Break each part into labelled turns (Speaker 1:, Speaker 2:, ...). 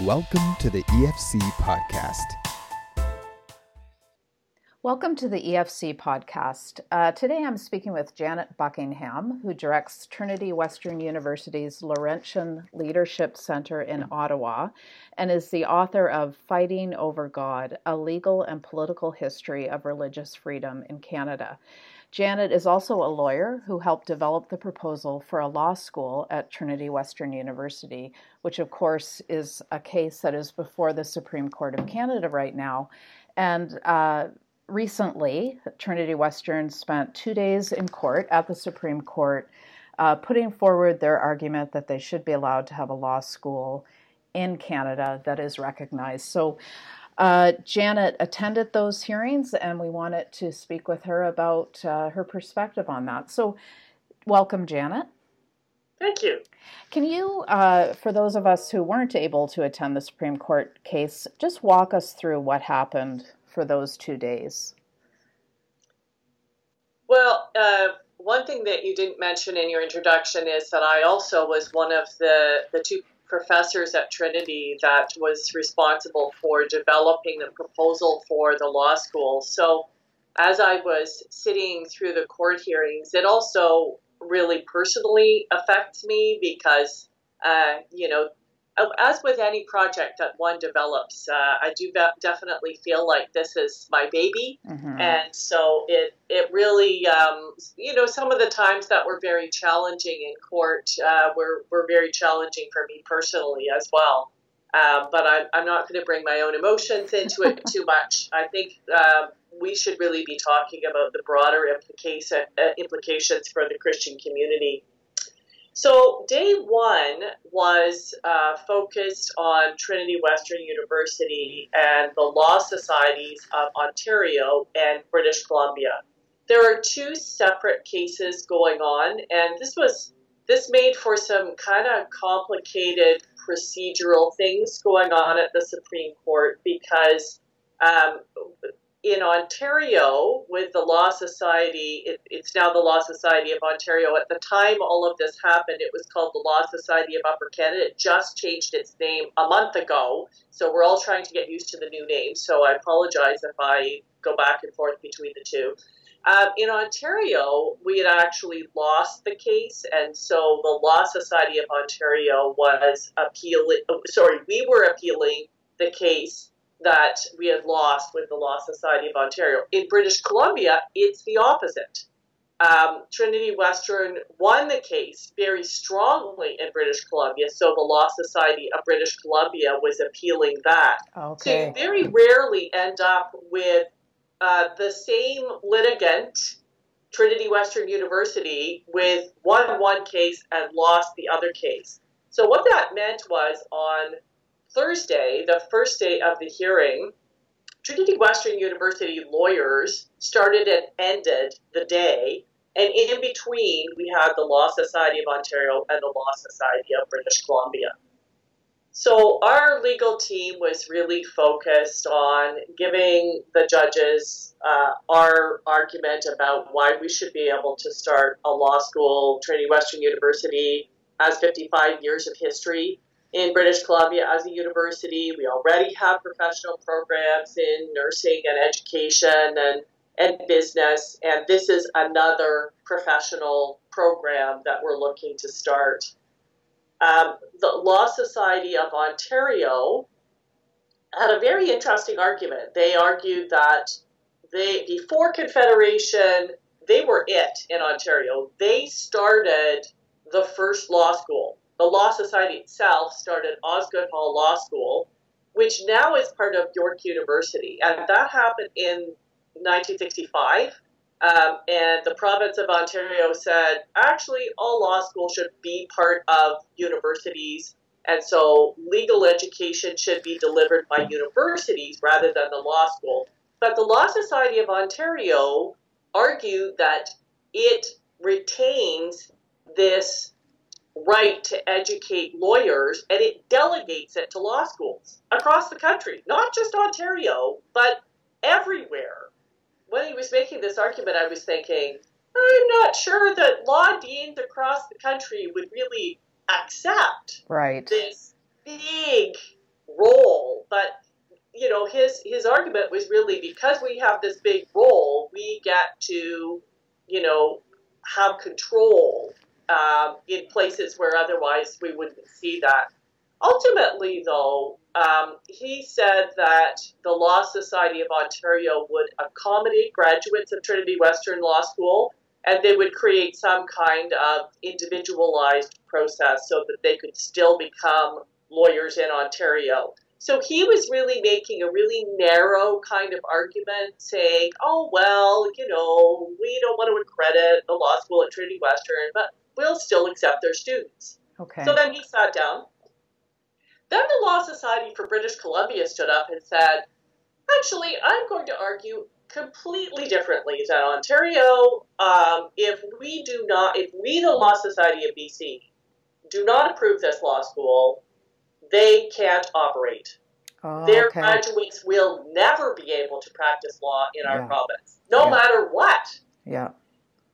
Speaker 1: Welcome to the EFC Podcast.
Speaker 2: Welcome to the EFC podcast. Uh, today I'm speaking with Janet Buckingham, who directs Trinity Western University's Laurentian Leadership Center in Ottawa and is the author of Fighting Over God A Legal and Political History of Religious Freedom in Canada. Janet is also a lawyer who helped develop the proposal for a law school at Trinity Western University, which, of course, is a case that is before the Supreme Court of Canada right now. And uh, recently, Trinity Western spent two days in court at the Supreme Court, uh, putting forward their argument that they should be allowed to have a law school in Canada that is recognized. So, uh, Janet attended those hearings, and we wanted to speak with her about uh, her perspective on that. So, welcome, Janet.
Speaker 3: Thank you.
Speaker 2: Can you, uh, for those of us who weren't able to attend the Supreme Court case, just walk us through what happened for those two days?
Speaker 3: Well, uh, one thing that you didn't mention in your introduction is that I also was one of the, the two professors at Trinity that was responsible for developing the proposal for the law school. So, as I was sitting through the court hearings, it also really personally affects me because, uh, you know, as with any project that one develops, uh, I do definitely feel like this is my baby, mm-hmm. and so it it really, um, you know, some of the times that were very challenging in court uh, were were very challenging for me personally as well. Um, but I'm, I'm not going to bring my own emotions into it too much. I think um, we should really be talking about the broader implication, uh, implications for the Christian community so, day one was uh, focused on Trinity Western University and the Law Societies of Ontario and British Columbia. There are two separate cases going on, and this was this made for some kind of complicated procedural things going on at the Supreme Court because um, in Ontario with the Law Society, it, it's now the Law Society of Ontario. At the time all of this happened, it was called the Law Society of Upper Canada. It just changed its name a month ago, so we're all trying to get used to the new name. So I apologize if I go back and forth between the two. Um, in Ontario, we had actually lost the case, and so the Law Society of Ontario was appealing. Sorry, we were appealing the case that we had lost with the Law Society of Ontario. In British Columbia, it's the opposite. Um, Trinity Western won the case very strongly in British Columbia, so the Law Society of British Columbia was appealing that.
Speaker 2: Okay.
Speaker 3: So you very rarely end up with uh, the same litigant, Trinity Western University, with won one case and lost the other case. So what that meant was on Thursday, the first day of the hearing, Trinity Western University lawyers started and ended the day. And in between, we had the Law Society of Ontario and the Law Society of British Columbia. So our legal team was really focused on giving the judges uh, our argument about why we should be able to start a law school. Trinity Western University has 55 years of history in British Columbia as a university. We already have professional programs in nursing and education and, and business, and this is another professional program that we're looking to start. Um, the Law Society of Ontario had a very interesting argument. They argued that they, before Confederation, they were it in Ontario. They started the first law school the Law Society itself started Osgoode Hall Law School, which now is part of York University. And that happened in 1965. Um, and the province of Ontario said, actually, all law schools should be part of universities. And so legal education should be delivered by universities rather than the law school. But the Law Society of Ontario argued that it retains this right to educate lawyers and it delegates it to law schools across the country, not just Ontario, but everywhere. When he was making this argument, I was thinking, I'm not sure that law deans across the country would really accept
Speaker 2: right.
Speaker 3: this big role, but you know, his his argument was really because we have this big role, we get to, you know, have control um, in places where otherwise we wouldn't see that. Ultimately, though, um, he said that the Law Society of Ontario would accommodate graduates of Trinity Western Law School and they would create some kind of individualized process so that they could still become lawyers in Ontario. So he was really making a really narrow kind of argument, saying, oh, well, you know, we don't want to accredit the law school at Trinity Western, but we'll still accept their students.
Speaker 2: Okay.
Speaker 3: So then he sat down. Then the Law Society for British Columbia stood up and said, actually, I'm going to argue completely differently than Ontario. Um, if we do not, if we, the Law Society of BC, do not approve this law school, they can't operate.
Speaker 2: Oh,
Speaker 3: Their
Speaker 2: okay.
Speaker 3: graduates will never be able to practice law in our
Speaker 2: Yeah.
Speaker 3: province, no
Speaker 2: Yeah.
Speaker 3: matter what.
Speaker 2: Yeah.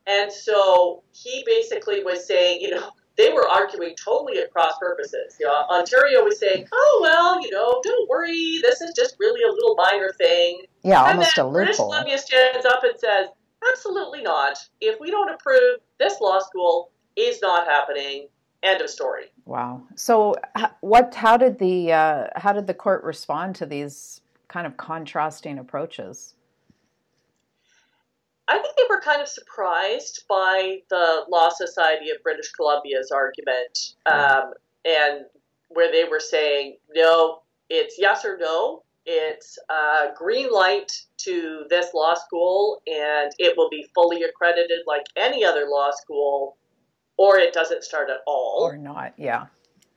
Speaker 3: And so he basically was saying, you know, they were arguing totally at cross purposes. You know, Ontario was saying, oh, well, you know, don't worry, this is just really a little minor thing.
Speaker 2: Yeah,
Speaker 3: and
Speaker 2: almost a
Speaker 3: then British. Columbia stands up and says, absolutely not. If we don't approve, this law school is not happening. End of story.
Speaker 2: Wow. So, what? How did the uh, how did the court respond to these kind of contrasting approaches?
Speaker 3: I think they were kind of surprised by the Law Society of British Columbia's argument, um, and where they were saying, no, it's yes or no. It's uh, green light to this law school, and it will be fully accredited like any other law school, or it doesn't start at all
Speaker 2: Or not? Yeah.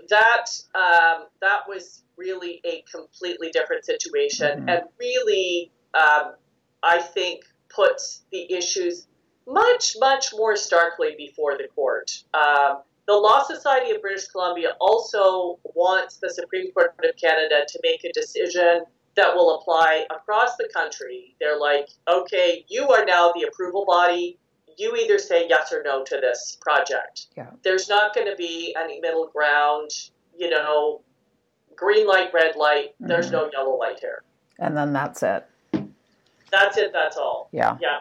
Speaker 3: that um, that was really a completely different situation,
Speaker 2: Mhm.
Speaker 3: and really, um, I think, puts the issues much, much more starkly before the court. Um, the Law Society of British Columbia also wants the Supreme Court of Canada to make a decision that will apply across the country. They're like, okay, you are now the approval body. You either say yes or no to this project.
Speaker 2: Yeah.
Speaker 3: There's not going to be any middle ground, you know, green light, red light. There's
Speaker 2: Mhm.
Speaker 3: no yellow light here.
Speaker 2: And then that's it.
Speaker 3: That's it. That's all.
Speaker 2: Yeah.
Speaker 3: Yeah.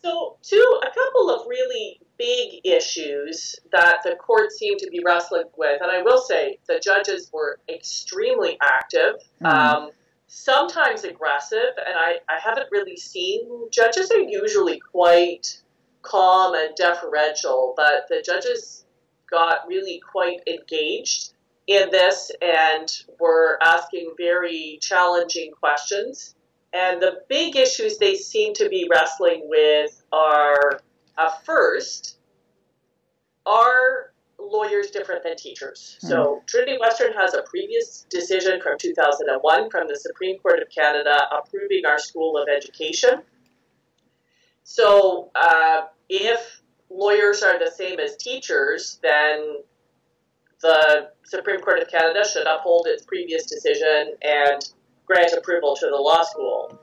Speaker 3: So, two, a couple of really big issues that the court seemed to be wrestling with, and I will say the judges were extremely active,
Speaker 2: Mhm.
Speaker 3: um, sometimes aggressive, and I, I haven't really seen judges are usually quite calm and deferential, but the judges got really quite engaged in this and were asking very challenging questions. And the big issues they seem to be wrestling with are uh, first, are lawyers different than teachers? So, Trinity Western has a previous decision from 2001 from the Supreme Court of Canada approving our School of Education. So, uh, if lawyers are the same as teachers, then the Supreme Court of Canada should uphold its previous decision and grant approval to the law school.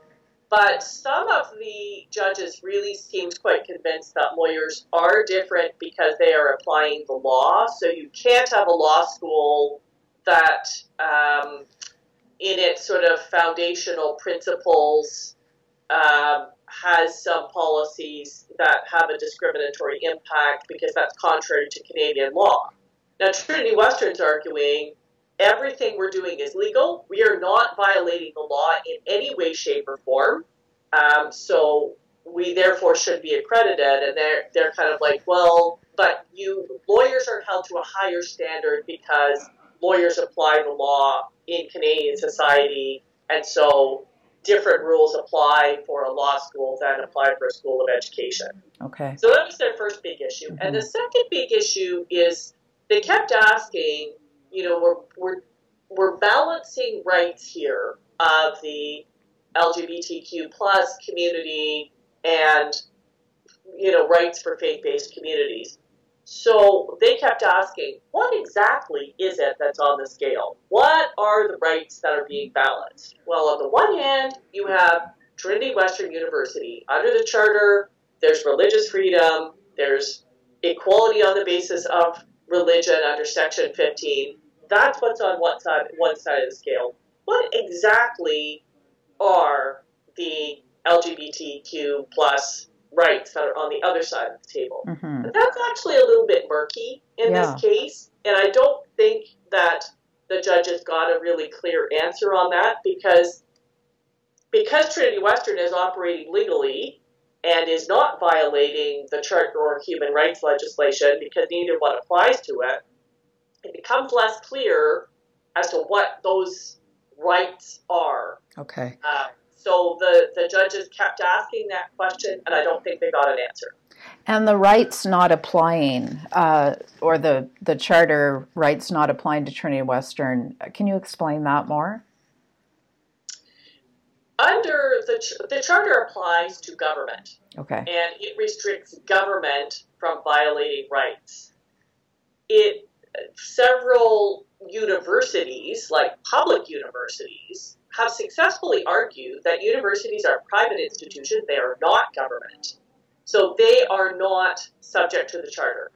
Speaker 3: But some of the judges really seemed quite convinced that lawyers are different because they are applying the law. So you can't have a law school that, um, in its sort of foundational principles, um, has some policies that have a discriminatory impact because that's contrary to Canadian law. Now, Trinity Western's arguing everything we're doing is legal. We are not violating the law in any way, shape, or form. Um, so we therefore should be accredited. And they're they're kind of like, well, but you lawyers are held to a higher standard because lawyers apply the law in Canadian society, and so different rules apply for a law school than apply for a school of education.
Speaker 2: Okay.
Speaker 3: So that was their first big issue. And the second big issue is they kept asking, you know, we're, we're, we're balancing rights here of the LGBTQ plus community and, you know, rights for faith-based communities. So they kept asking, what exactly is it that's on the scale? What are the rights that are being balanced? Well, on the one hand, you have Trinity Western University. Under the charter, there's religious freedom, there's equality on the basis of religion under Section 15. That's what's on one side one side of the scale. What exactly are the LGBTQ plus rights that are on the other side of the table?
Speaker 2: Mm-hmm.
Speaker 3: That's actually a little bit murky in
Speaker 2: Yeah.
Speaker 3: this case, and I don't think that the judge has got a really clear answer on that because because Trinity Western is operating legally and is not violating the Charter or human rights legislation because neither one applies to it, it becomes less clear as to what those rights are.
Speaker 2: Okay.
Speaker 3: Uh, so the, the judges kept asking that question, and I don't think they got an answer.
Speaker 2: And the rights not applying, uh, or the, the charter rights not applying to Trinity Western, can you explain that more?
Speaker 3: Under the, the charter applies to government,
Speaker 2: Okay.
Speaker 3: and it restricts government from violating rights. It several universities, like public universities, have successfully argued that universities are private institutions; they are not government, so they are not subject to the charter.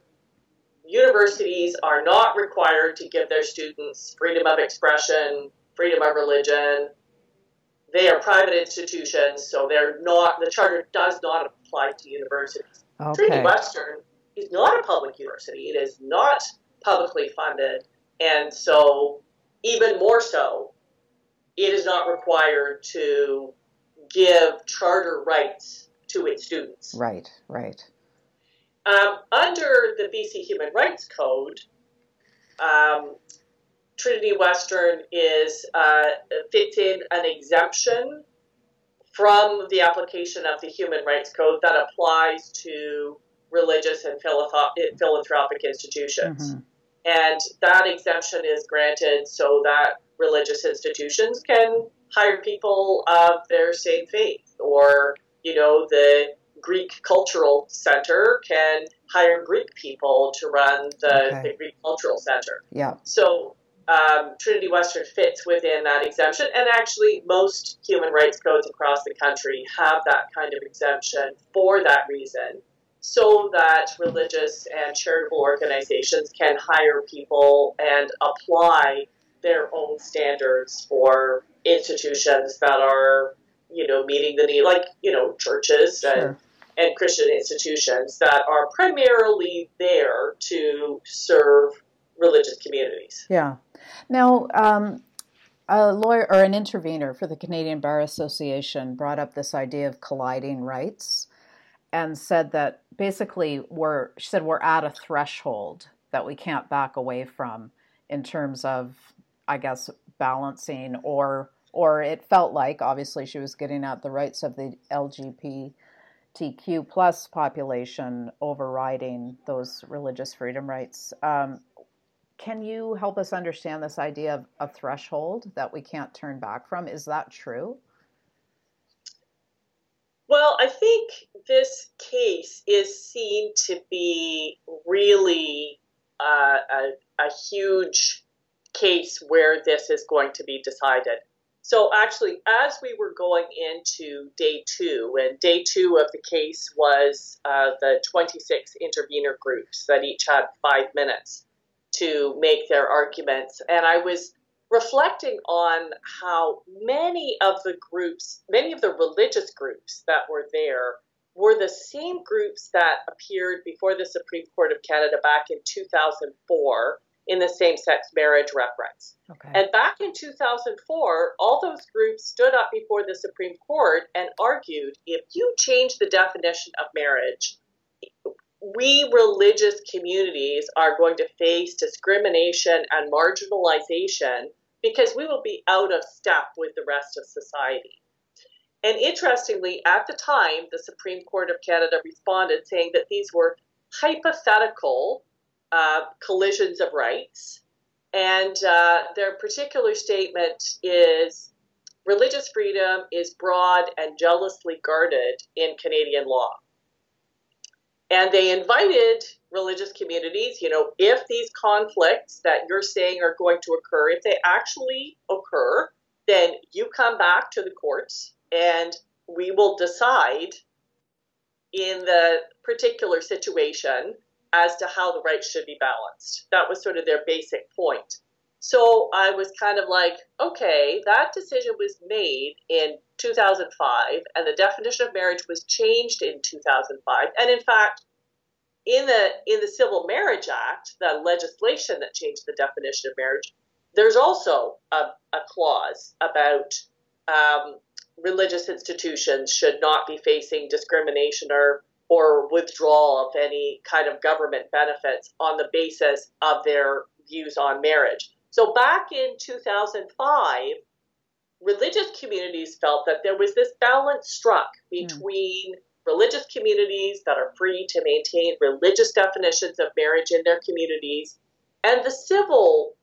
Speaker 3: Universities are not required to give their students freedom of expression, freedom of religion, they are private institutions, so they're not. The charter does not apply to universities. Trinity Western is not a public university. It is not publicly funded, and so even more so, it is not required to give charter rights to its students.
Speaker 2: Right, right.
Speaker 3: Um, under the BC Human Rights Code, um, Trinity Western is uh, fits in an exemption from the application of the Human Rights Code that applies to religious and philanthropic institutions.
Speaker 2: Mhm.
Speaker 3: And that exemption is granted so that religious institutions can hire people of their same faith, or, you know, the Greek Cultural Center can hire Greek people to run the,
Speaker 2: Okay.
Speaker 3: the Greek Cultural Center.
Speaker 2: Yeah.
Speaker 3: So um, Trinity Western fits within that exemption, and actually, most human rights codes across the country have that kind of exemption for that reason, so that religious and charitable organizations can hire people and apply their own standards for institutions that are, you know, meeting the need, like you know, churches and
Speaker 2: Sure.
Speaker 3: and Christian institutions that are primarily there to serve religious communities.
Speaker 2: Yeah. Now, um, a lawyer or an intervener for the Canadian Bar Association brought up this idea of colliding rights and said that basically we're, she said we're at a threshold that we can't back away from in terms of, I guess, balancing or, or it felt like obviously she was getting at the rights of the LGBTQ plus population overriding those religious freedom rights. Um, can you help us understand this idea of a threshold that we can't turn back from? Is that true?
Speaker 3: Well, I think this case is seen to be really uh, a, a huge case where this is going to be decided. So, actually, as we were going into day two, and day two of the case was uh, the 26 intervener groups that each had five minutes to make their arguments. And I was reflecting on how many of the groups, many of the religious groups that were there, were the same groups that appeared before the Supreme Court of Canada back in 2004 in the same sex marriage reference.
Speaker 2: Okay.
Speaker 3: And back in 2004, all those groups stood up before the Supreme Court and argued if you change the definition of marriage, we religious communities are going to face discrimination and marginalization because we will be out of step with the rest of society. And interestingly, at the time, the Supreme Court of Canada responded saying that these were hypothetical uh, collisions of rights. And uh, their particular statement is religious freedom is broad and jealously guarded in Canadian law. And they invited religious communities, you know, if these conflicts that you're saying are going to occur, if they actually occur, then you come back to the courts and we will decide in the particular situation as to how the rights should be balanced. That was sort of their basic point. So I was kind of like, okay, that decision was made in 2005, and the definition of marriage was changed in 2005. And in fact, in the in the Civil Marriage Act, the legislation that changed the definition of marriage, there's also a, a clause about um, religious institutions should not be facing discrimination or or withdrawal of any kind of government benefits on the basis of their views on marriage. So back in 2005, religious communities felt that there was this balance struck hmm. between mm. Religious communities that are free to maintain religious definitions of marriage in their communities and the civil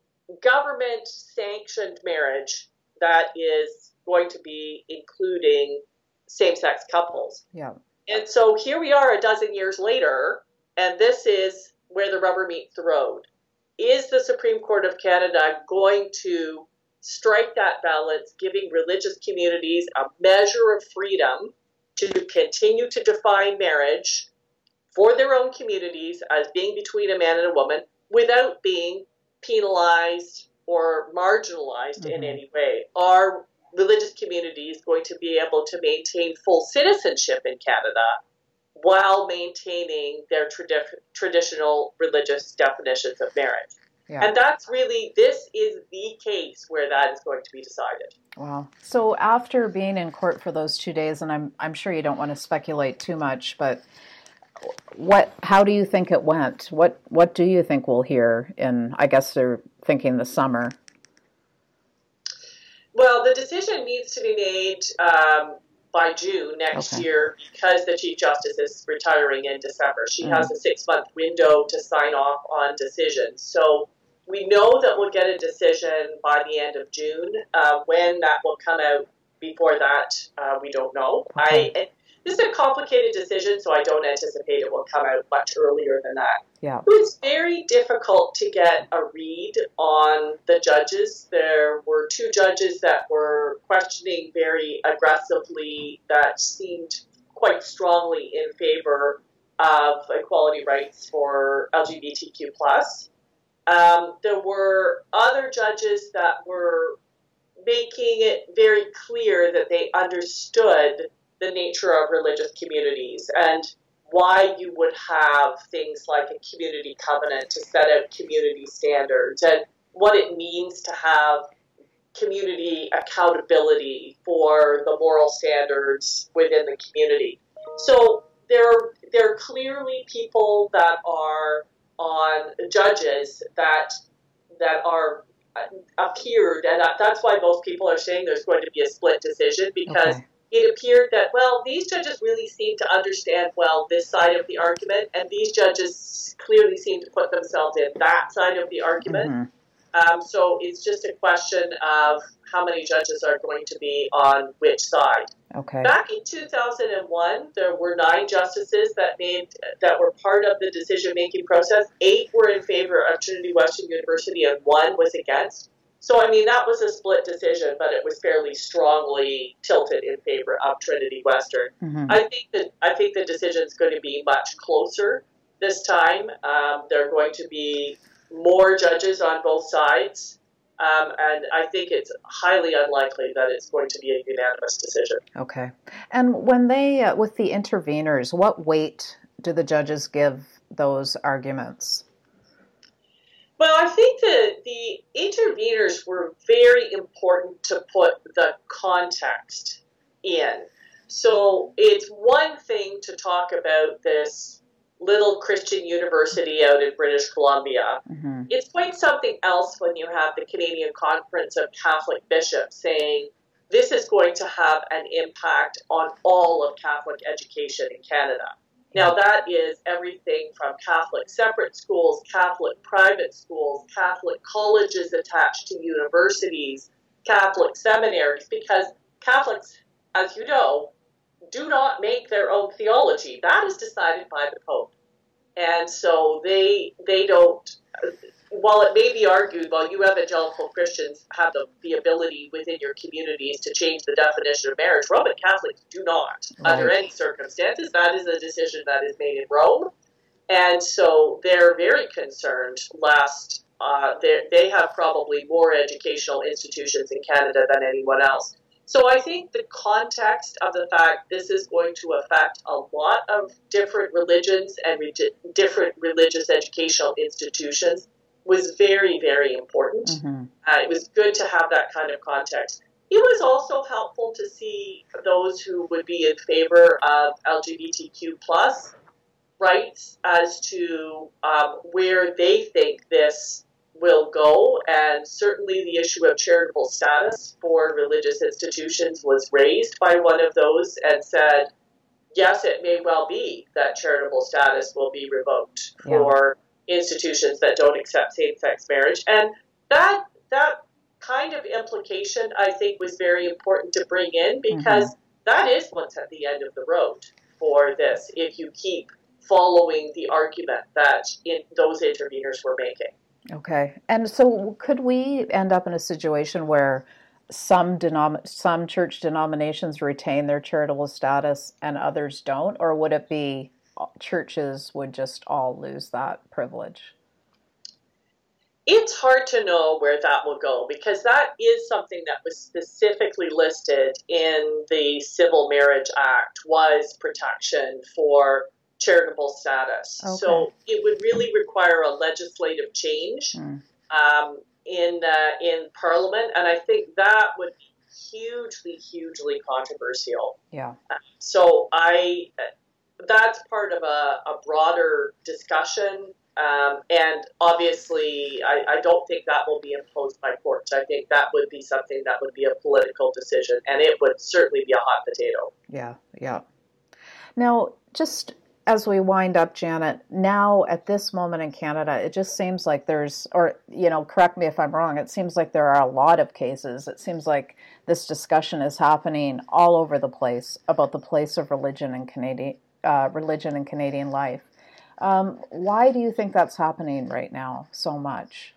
Speaker 3: government sanctioned marriage that is going to be including same sex couples.
Speaker 2: Yeah.
Speaker 3: And so here we are a dozen years later, and this is where the rubber meets the road is the Supreme Court of Canada going to strike that balance, giving religious communities a measure of freedom to continue to define marriage for their own communities as being between a man and a woman without being penalized or marginalized mm-hmm. in any way? Are religious communities going to be able to maintain full citizenship in Canada while maintaining their tradi- traditional religious definitions of marriage. Yeah. And that's really, this is the case where that is going to be decided.
Speaker 2: Wow. So after being in court for those two days, and I'm, I'm sure you don't want to speculate too much, but what, how do you think it went? What, what do you think we'll hear in, I guess they're thinking the summer?
Speaker 3: Well, the decision needs to be made um, by June next okay. year because the Chief Justice is retiring in December. She mm-hmm. has a six month window to sign off on decisions. So we know that we'll get a decision by the end of June. Uh, when that will come out before that, uh, we don't know. Okay. I this is a complicated decision, so I don't anticipate it will come out much earlier than that.
Speaker 2: Yeah.
Speaker 3: It's very difficult to get a read on the judges. There were two judges that were questioning very aggressively that seemed quite strongly in favor of equality rights for LGBTQ plus. Um, there were other judges that were making it very clear that they understood the nature of religious communities and why you would have things like a community covenant to set out community standards and what it means to have community accountability for the moral standards within the community. So there, there are clearly people that are on judges that that are uh, appeared, and that's why most people are saying there's going to be a split decision because. Okay it appeared that, well, these judges really seem to understand well this side of the argument, and these judges clearly seem to put themselves in that side of the argument. Mm-hmm. Um, so it's just a question of how many judges are going to be on which side.
Speaker 2: Okay.
Speaker 3: Back in 2001, there were nine justices that made that were part of the decision making process. Eight were in favor of Trinity Western University, and one was against. So, I mean, that was a split decision, but it was fairly strongly tilted in favor of Trinity Western. Mm-hmm. I think that I think the decision is going to be much closer this time. Um, there are going to be more judges on both sides, um, and I think it's highly unlikely that it's going to be a unanimous decision.
Speaker 2: Okay. And when they, uh, with the interveners, what weight do the judges give those arguments?
Speaker 3: Well, I think that the interveners were very important to put the context in. So it's one thing to talk about this little Christian university out in British Columbia. Mm-hmm. It's quite something else when you have the Canadian Conference of Catholic Bishops saying this is going to have an impact on all of Catholic education in Canada. Now, that is everything from Catholic separate schools, Catholic private schools, Catholic colleges attached to universities, Catholic seminaries, because Catholics, as you know, do not make their own theology. That is decided by the Pope. And so they they don't while it may be argued, while you evangelical Christians have the, the ability within your communities to change the definition of marriage, Roman Catholics do not right. under any circumstances. That is a decision that is made in Rome. And so they're very concerned lest uh, they have probably more educational institutions in Canada than anyone else. So I think the context of the fact this is going to affect a lot of different religions and re- different religious educational institutions was very, very important. Mm-hmm. Uh, it was good to have that kind of context. It was also helpful to see those who would be in favor of LGBTQ plus rights as to um, where they think this will go. And certainly the issue of charitable status for religious institutions was raised by one of those and said, yes, it may well be that charitable status will be revoked yeah. for institutions that don't accept same-sex marriage. And that that kind of implication, I think, was very important to bring in because mm-hmm. that is what's at the end of the road for this. If you keep following the argument that in, those interveners were making.
Speaker 2: Okay. And so could we end up in a situation where some denom- some church denominations retain their charitable status and others don't or would it be uh, churches would just all lose that privilege?
Speaker 3: It's hard to know where that will go because that is something that was specifically listed in the Civil Marriage Act was protection for charitable status. Okay. So it would really require a legislative change mm. um, in uh, in Parliament, and I think that would be hugely, hugely controversial.
Speaker 2: Yeah.
Speaker 3: Uh, so I that's part of a, a broader discussion. Um, and obviously, I, I, don't think that will be imposed by courts. I think that would be something that would be a political decision, and it would certainly be a hot potato.
Speaker 2: Yeah, yeah. Now, just as we wind up, Janet, now at this moment in Canada, it just seems like there's, or, you know, correct me if I'm wrong, it seems like there are a lot of cases. It seems like this discussion is happening all over the place about the place of religion in Canadian, uh, religion in Canadian life. Um, why do you think that's happening right now so much?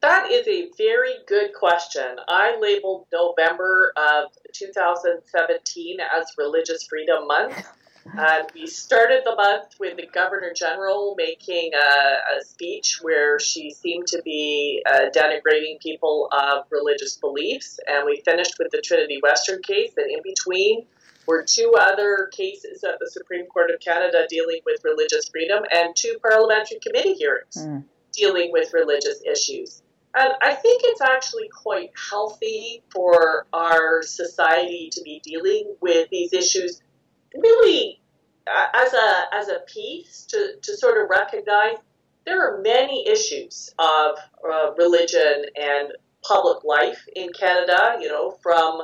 Speaker 3: That is a very good question. I labeled November of 2017 as Religious Freedom Month. And we started the month with the Governor General making a, a speech where she seemed to be uh, denigrating people of religious beliefs. And we finished with the Trinity Western case. And in between were two other cases at the Supreme Court of Canada dealing with religious freedom and two parliamentary committee hearings mm. dealing with religious issues. And I think it's actually quite healthy for our society to be dealing with these issues really as a as a piece to, to sort of recognize there are many issues of uh, religion and public life in Canada. You know, from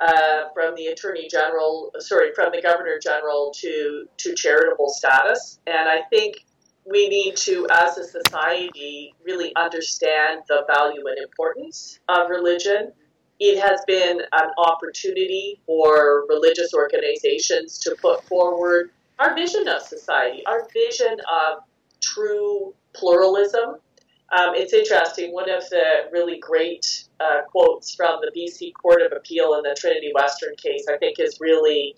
Speaker 3: uh, from the attorney general, sorry, from the governor general to to charitable status, and I think we need to, as a society, really understand the value and importance of religion it has been an opportunity for religious organizations to put forward our vision of society, our vision of true pluralism. Um, it's interesting. One of the really great uh, quotes from the BC Court of Appeal in the Trinity Western case, I think, is really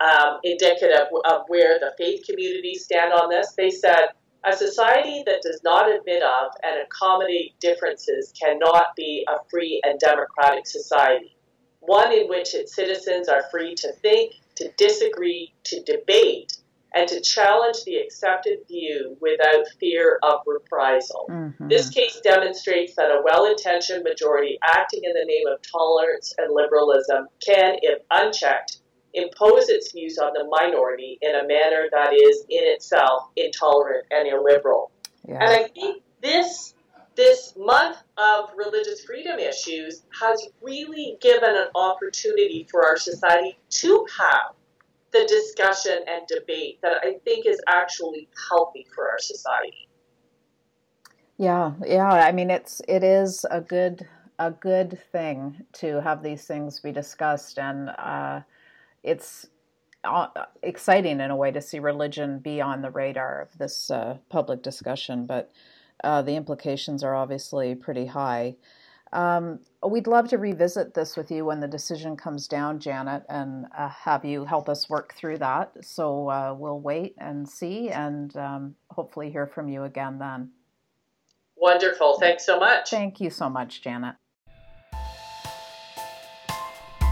Speaker 3: um, indicative of where the faith communities stand on this. They said, a society that does not admit of and accommodate differences cannot be a free and democratic society, one in which its citizens are free to think, to disagree, to debate, and to challenge the accepted view without fear of reprisal. Mm-hmm. This case demonstrates that a well intentioned majority acting in the name of tolerance and liberalism can, if unchecked, impose its views on the minority in a manner that is in itself intolerant and illiberal. Yeah. And I think this this month of religious freedom issues has really given an opportunity for our society to have the discussion and debate that I think is actually healthy for our society.
Speaker 2: Yeah, yeah. I mean, it's it is a good a good thing to have these things be discussed, and uh, it's uh, exciting in a way to see religion be on the radar of this uh, public discussion, but uh, the implications are obviously pretty high. Um, we'd love to revisit this with you when the decision comes down, Janet, and uh, have you help us work through that. So uh, we'll wait and see and um, hopefully hear from you again then.
Speaker 3: Wonderful. Thanks so much.
Speaker 2: Thank you so much, Janet.